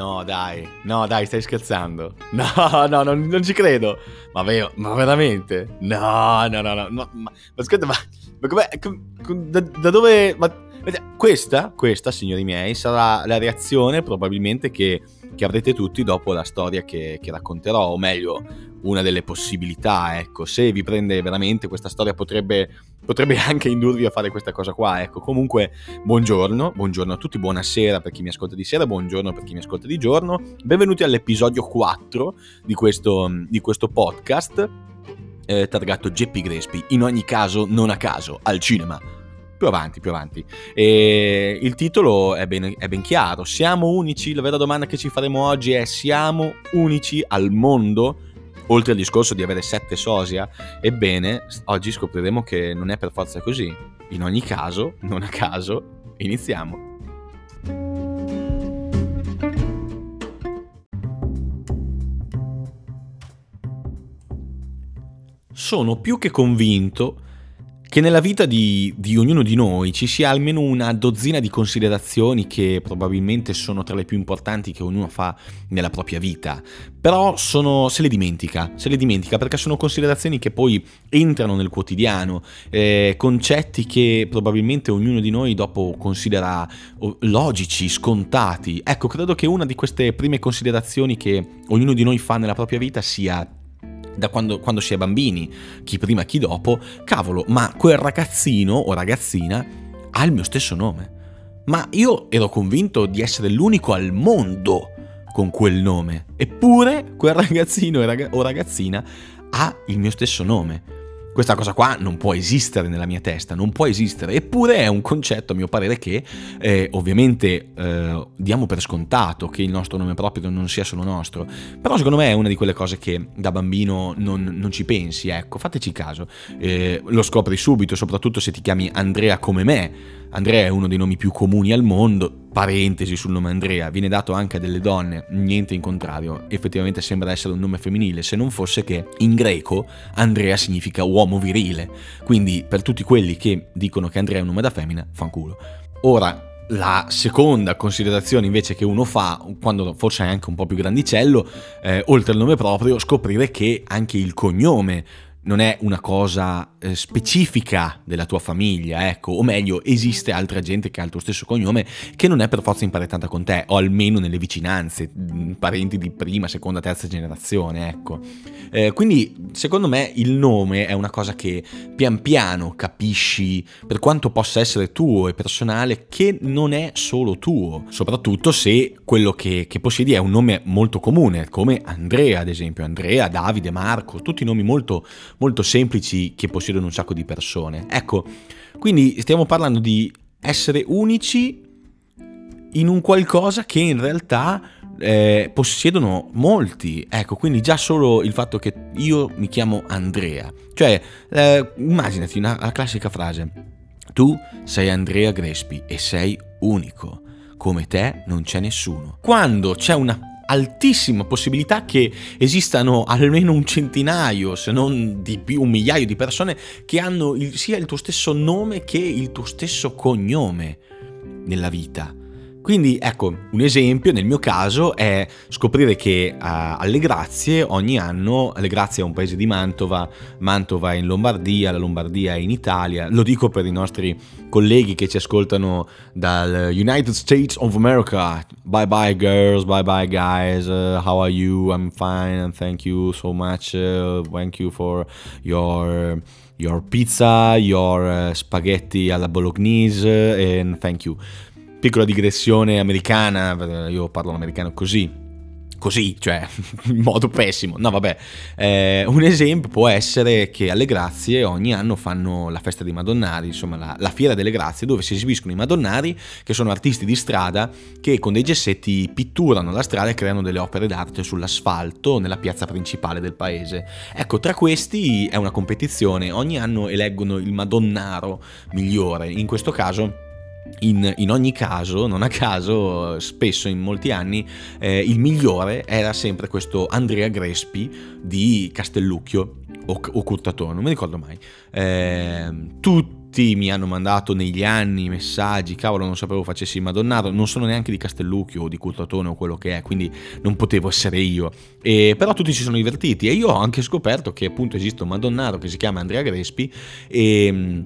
No, dai, no, dai, stai scherzando. No, no, non, non ci credo. Ma, vero, ma veramente? No, no, no, no. no ma, ma ascolta, ma, ma com'è, da, da, dove... Ma, questa, questa, signori miei, sarà la reazione probabilmente che, che avrete tutti dopo la storia che, che racconterò, o meglio, una delle possibilità, ecco, se vi prende veramente questa storia potrebbe, potrebbe, anche indurvi a fare questa cosa qua, ecco, comunque buongiorno, buongiorno a tutti, buonasera per chi mi ascolta di sera, buongiorno per chi mi ascolta di giorno, benvenuti all'episodio 4 di questo, di questo podcast eh, targato Geppi Grespi, in ogni caso non a caso, al cinema. Più avanti, più avanti. E il titolo è ben, è ben chiaro. Siamo unici? La vera domanda che ci faremo oggi è: siamo unici al mondo? Oltre al discorso di avere sette sosia, ebbene, oggi scopriremo che non è per forza così. In ogni caso, non a caso, iniziamo. Sono più che convinto che nella vita di, di, ognuno di noi ci sia almeno una dozzina di considerazioni che probabilmente sono tra le più importanti che ognuno fa nella propria vita, però sono, se le dimentica, se le dimentica perché sono considerazioni che poi entrano nel quotidiano, eh, concetti che probabilmente ognuno di noi dopo considera logici, scontati. Ecco, credo che una di queste prime considerazioni che ognuno di noi fa nella propria vita sia da quando, quando si è bambini, chi prima chi dopo, cavolo, ma quel ragazzino o ragazzina ha il mio stesso nome. Ma io ero convinto di essere l'unico al mondo con quel nome. Eppure quel ragazzino o ragazzina ha il mio stesso nome. Questa cosa qua non può esistere nella mia testa, non può esistere, eppure è un concetto a mio parere che eh, ovviamente eh, diamo per scontato che il nostro nome proprio non sia solo nostro, però secondo me è una di quelle cose che da bambino non, non ci pensi, ecco, fateci caso, eh, lo scopri subito, soprattutto se ti chiami Andrea come me, Andrea è uno dei nomi più comuni al mondo, parentesi sul nome Andrea, viene dato anche a delle donne, niente in contrario, effettivamente sembra essere un nome femminile, se non fosse che in greco Andrea significa uomo virile, quindi per tutti quelli che dicono che Andrea è un nome da femmina, fanculo. Ora, la seconda considerazione invece che uno fa, quando forse è anche un po' più grandicello, eh, oltre al nome proprio, scoprire che anche il cognome non è una cosa eh, specifica della tua famiglia, ecco, o meglio, esiste altra gente che ha il tuo stesso cognome che non è per forza imparettata con te, o almeno nelle vicinanze, mm, parenti di prima, seconda, terza generazione, ecco. Eh, quindi, secondo me, il nome è una cosa che pian piano capisci, per quanto possa essere tuo e personale, che non è solo tuo, soprattutto se quello che, che possiedi è un nome molto comune, come Andrea, ad esempio, Andrea, Davide, Marco, tutti nomi molto molto semplici che possiedono un sacco di persone. Ecco, quindi stiamo parlando di essere unici in un qualcosa che in realtà eh, possiedono molti. Ecco, quindi già solo il fatto che io mi chiamo Andrea. Cioè, eh, immaginati una, la classica frase. Tu sei Andrea Grespi e sei unico. Come te non c'è nessuno. Quando c'è una altissima possibilità che esistano almeno un centinaio, se non di più, un migliaio di persone che hanno il, sia il tuo stesso nome che il tuo stesso cognome nella vita. Quindi ecco, un esempio nel mio caso è scoprire che uh, alle Grazie ogni anno, alle Grazie è un paese di Mantova, Mantova è in Lombardia, la Lombardia è in Italia, lo dico per i nostri colleghi che ci ascoltano dal United States of America, bye bye girls, bye bye guys, uh, how are you? I'm fine. And thank you so much, uh, thank you for your... Your pizza, your uh, spaghetti alla bolognese, and thank you piccola digressione americana, io parlo l'americano così, così, cioè in modo pessimo. No, vabbè, eh, un esempio può essere che alle Grazie ogni anno fanno la festa dei Madonnari, insomma la, la, fiera delle Grazie, dove si esibiscono i Madonnari, che sono artisti di strada che con dei gessetti pitturano la strada e creano delle opere d'arte sull'asfalto nella piazza principale del paese. Ecco, tra questi è una competizione, ogni anno eleggono il Madonnaro migliore, in questo caso in, in, ogni caso, non a caso, spesso in molti anni, eh, il migliore era sempre questo Andrea Grespi di Castellucchio o, o Curtatone, non mi ricordo mai. Eh, tu, tutti mi hanno mandato negli anni messaggi, cavolo non sapevo facessi Madonnaro, non sono neanche di Castellucchio o di Curtatone o quello che è, quindi non potevo essere io. E, però tutti si sono divertiti e io ho anche scoperto che appunto esiste un Madonnaro che si chiama Andrea Grespi e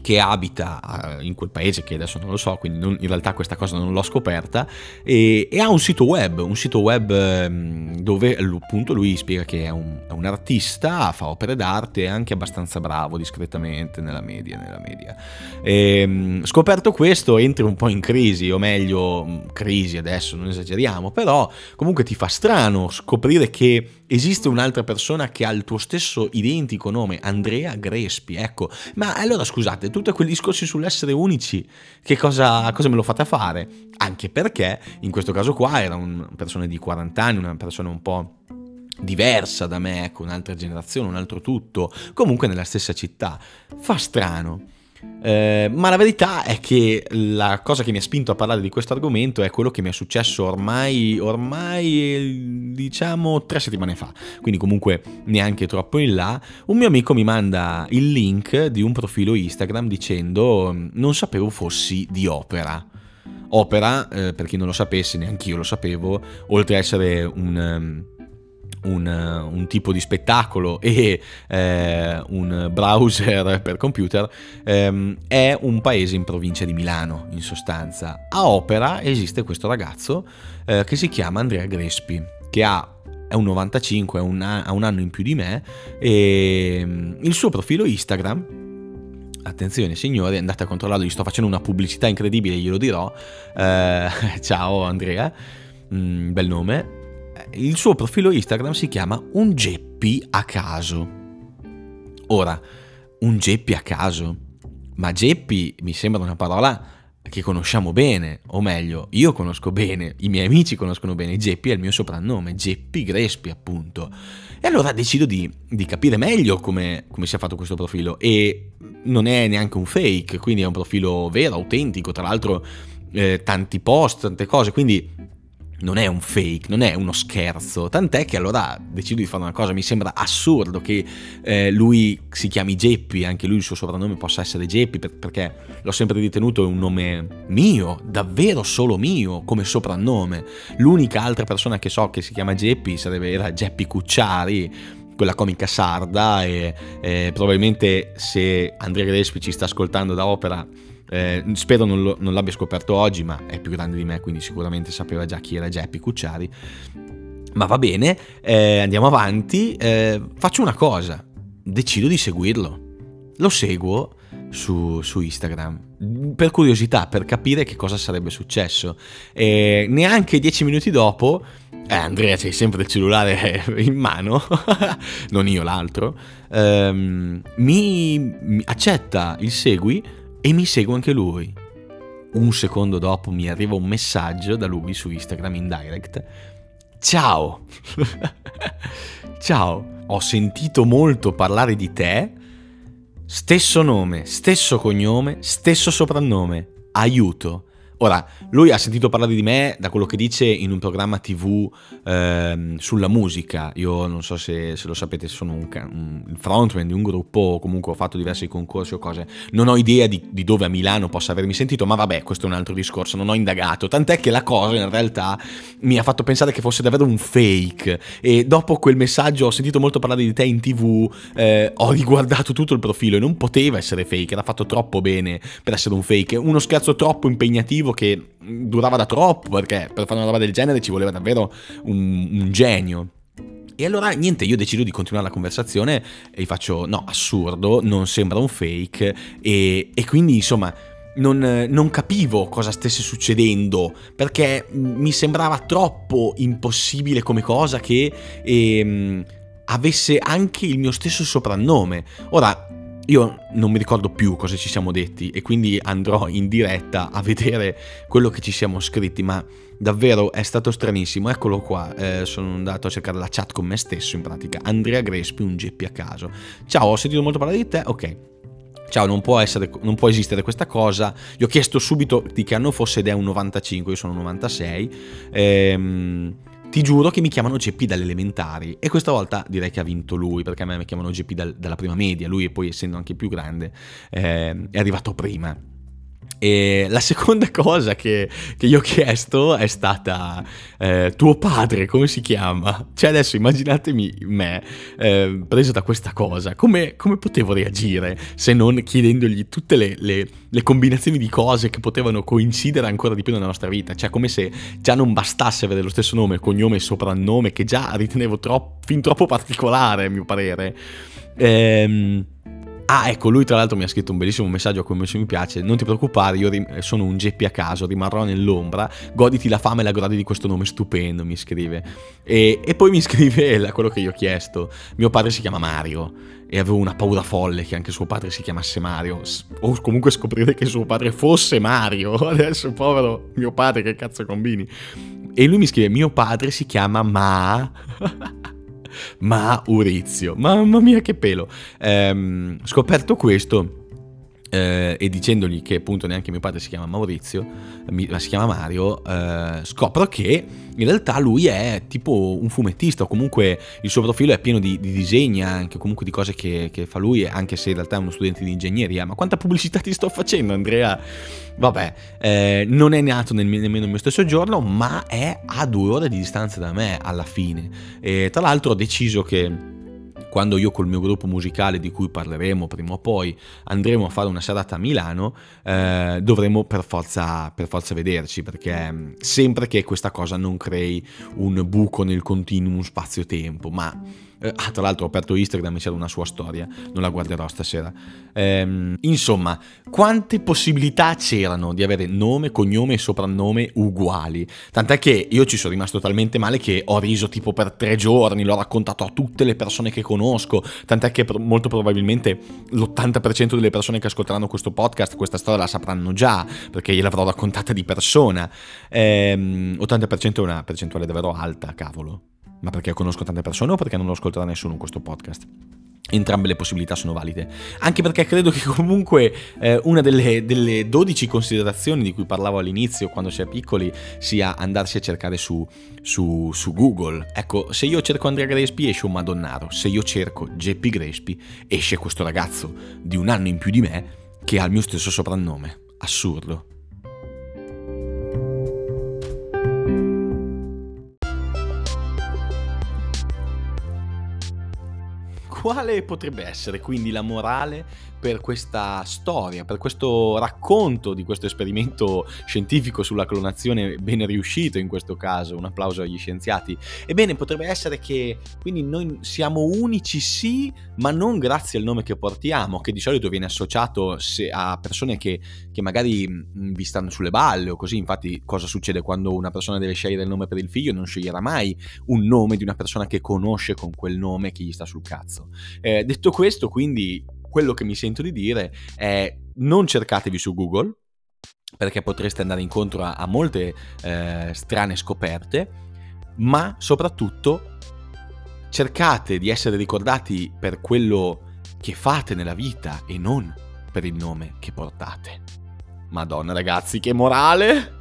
che abita eh, in quel paese che adesso non lo so, quindi non, in realtà questa cosa non l'ho scoperta, e, e, ha un sito web, un sito web ehm, dove appunto lui spiega che è un, è un, artista, fa opere d'arte, è anche abbastanza bravo discretamente nella media. Nella media. E, ehm, scoperto questo entri un po' in crisi, o meglio, mm, crisi adesso, non esageriamo, però comunque ti fa strano scoprire che esiste un'altra persona che ha il tuo stesso identico nome, Andrea Grespi, ecco, ma allora scusate, tutti quei discorsi sull'essere unici, che cosa, cosa me lo fate fare? Anche perché in questo caso qua era una persona di 40 anni, una persona un po' diversa da me, ecco, un'altra generazione, un altro tutto, comunque nella stessa città. Fa strano. Eh, ma la verità è che la cosa che mi ha spinto a parlare di questo argomento è quello che mi è successo ormai, ormai diciamo tre settimane fa, quindi comunque neanche troppo in là. Un mio amico mi manda il link di un profilo Instagram dicendo non sapevo fossi di opera. Opera, eh, per chi non lo sapesse, neanche io lo sapevo, oltre a essere un un, un, tipo di spettacolo e eh, un browser per computer, ehm, è un paese in provincia di Milano, in sostanza. A Opera esiste questo ragazzo eh, che si chiama Andrea Grespi, che ha è un 95, un, ha un anno in più di me e mm, il suo profilo Instagram attenzione signori, andate a controllarlo, gli sto facendo una pubblicità incredibile, glielo dirò. Eh, ciao Andrea, mm, bel nome il suo profilo Instagram si chiama Un Geppi a caso. Ora, un Geppi a caso? Ma Geppi mi sembra una parola che conosciamo bene, o meglio, io conosco bene, i miei amici conoscono bene, Geppi è il mio soprannome, Geppi Grespi appunto. E allora decido di, di capire meglio come, come sia fatto questo profilo e non è neanche un fake, quindi è un profilo vero, autentico, tra l'altro eh, tanti post, tante cose, quindi non è un fake, non è uno scherzo, tant'è che allora decido di fare una cosa, mi sembra assurdo che eh, lui si chiami Geppi, anche lui il suo soprannome possa essere Geppi, per, perché l'ho sempre ritenuto un nome mio, davvero solo mio, come soprannome. L'unica altra persona che so che si chiama Geppi sarebbe, era Geppi Cucciari, quella comica sarda e, e probabilmente se Andrea Grespi ci sta ascoltando da opera eh, spero non, lo, non, l'abbia scoperto oggi, ma è più grande di me, quindi sicuramente sapeva già chi era Geppi Cucciari. Ma va bene, eh, andiamo avanti. Eh, faccio una cosa, decido di seguirlo. Lo seguo su, su, Instagram per curiosità, per capire che cosa sarebbe successo. E neanche dieci minuti dopo, eh, Andrea, c'hai sempre il cellulare in mano, non io l'altro, ehm, mi, mi accetta il segui e mi segue anche lui. Un secondo dopo mi arriva un messaggio da lui su Instagram in direct. Ciao! Ciao, ho sentito molto parlare di te. Stesso nome, stesso cognome, stesso soprannome. Aiuto. Ora, lui ha sentito parlare di me da quello che dice in un programma tv ehm, sulla musica. Io non so se, se lo sapete, sono un, un, frontman di un gruppo o comunque ho fatto diversi concorsi o cose. Non ho idea di, di, dove a Milano possa avermi sentito, ma vabbè, questo è un altro discorso, non ho indagato. Tant'è che la cosa in realtà mi ha fatto pensare che fosse davvero un fake. E dopo quel messaggio ho sentito molto parlare di te in tv, eh, ho riguardato tutto il profilo e non poteva essere fake, era fatto troppo bene per essere un fake. Uno scherzo troppo impegnativo motivo che durava da troppo, perché per fare una roba del genere ci voleva davvero un, un genio. E allora niente, io decido di continuare la conversazione e gli faccio no, assurdo, non sembra un fake e, e quindi insomma non, non, capivo cosa stesse succedendo perché mi sembrava troppo impossibile come cosa che ehm, avesse anche il mio stesso soprannome. Ora, io non mi ricordo più cosa ci siamo detti e quindi andrò in diretta a vedere quello che ci siamo scritti, ma davvero è stato stranissimo. Eccolo qua, eh, sono andato a cercare la chat con me stesso in pratica. Andrea Grespi, un geppi a caso. Ciao, ho sentito molto parlare di te, ok. Ciao, non può, essere, non può esistere questa cosa. Gli ho chiesto subito di che anno fosse ed è un 95, io sono un 96. Ehm, ti giuro che mi chiamano GP dalle elementari e questa volta direi che ha vinto lui perché a me mi chiamano GP dal, dalla prima media, lui poi essendo anche più grande eh, è arrivato prima. E la seconda cosa che, che io ho chiesto è stata eh, tuo padre, come si chiama? Cioè adesso immaginatemi me eh, preso da questa cosa, come, come, potevo reagire se non chiedendogli tutte le, le, le, combinazioni di cose che potevano coincidere ancora di più nella nostra vita? Cioè come se già non bastasse avere lo stesso nome, cognome e soprannome che già ritenevo troppo, fin troppo particolare a mio parere. Ehm Ah, ecco, lui tra l'altro mi ha scritto un bellissimo messaggio a cui mi piace. Non ti preoccupare, io rim- sono un GP a caso, rimarrò nell'ombra. Goditi la fama e la gloria di questo nome stupendo, mi scrive. E, e poi mi scrive quello che io ho chiesto. Mio padre si chiama Mario e avevo una paura folle che anche suo padre si chiamasse Mario. O comunque scoprire che suo padre fosse Mario. Adesso, povero mio padre, che cazzo combini? E lui mi scrive: Mio padre si chiama Ma. Maurizio. Mamma mia che pelo. Ehm, scoperto questo eh, e dicendogli che appunto neanche mio padre si chiama Maurizio, ma si chiama Mario, eh, scopro che in realtà lui è tipo un fumettista o comunque il suo profilo è pieno di, di disegni anche, comunque di cose che, che, fa lui, anche se in realtà è uno studente di ingegneria. Ma quanta pubblicità ti sto facendo Andrea? Vabbè, eh, non è nato nel, nemmeno il mio stesso giorno, ma è a due ore di distanza da me alla fine. E tra l'altro ho deciso che quando io col mio gruppo musicale di cui parleremo prima o poi andremo a fare una serata a Milano, eh, dovremo per forza, per forza vederci perché mm, sempre che questa cosa non crei un buco nel continuum spazio-tempo, ma eh, ah, tra l'altro ho aperto Instagram e c'era una sua storia, non la guarderò stasera. Ehm, insomma, quante possibilità c'erano di avere nome, cognome e soprannome uguali? Tant'è che io ci sono rimasto talmente male che ho riso tipo per tre giorni, l'ho raccontato a tutte le persone che conosco, tant'è che molto probabilmente l'80% delle persone che ascolteranno questo podcast questa storia la sapranno già, perché gliel'avrò raccontata di persona. Ehm, 80% è una percentuale davvero alta, cavolo. Ma perché conosco tante persone o perché non lo ascolterà nessuno questo podcast? Entrambe le possibilità sono valide. Anche perché credo che comunque eh, una delle, delle, 12 considerazioni di cui parlavo all'inizio, quando si è piccoli, sia andarsi a cercare su, su, su Google. Ecco, se io cerco Andrea Grespi esce un Madonnaro, se io cerco Geppi Grespi esce questo ragazzo di un anno in più di me che ha il mio stesso soprannome. Assurdo. Quale potrebbe essere quindi la morale per questa storia, per questo racconto di questo esperimento scientifico sulla clonazione ben riuscito in questo caso, un applauso agli scienziati. Ebbene, potrebbe essere che quindi noi siamo unici sì, ma non grazie al nome che portiamo, che di solito viene associato a persone che, che magari vi stanno sulle balle o così. Infatti, cosa succede quando una persona deve scegliere il nome per il figlio? Non sceglierà mai un nome di una persona che conosce con quel nome che gli sta sul cazzo. Eh, detto questo, quindi quello che mi sento di dire è non cercatevi su Google, perché potreste andare incontro a, a molte eh, strane scoperte, ma soprattutto cercate di essere ricordati per quello che fate nella vita e non per il nome che portate. Madonna ragazzi, che morale!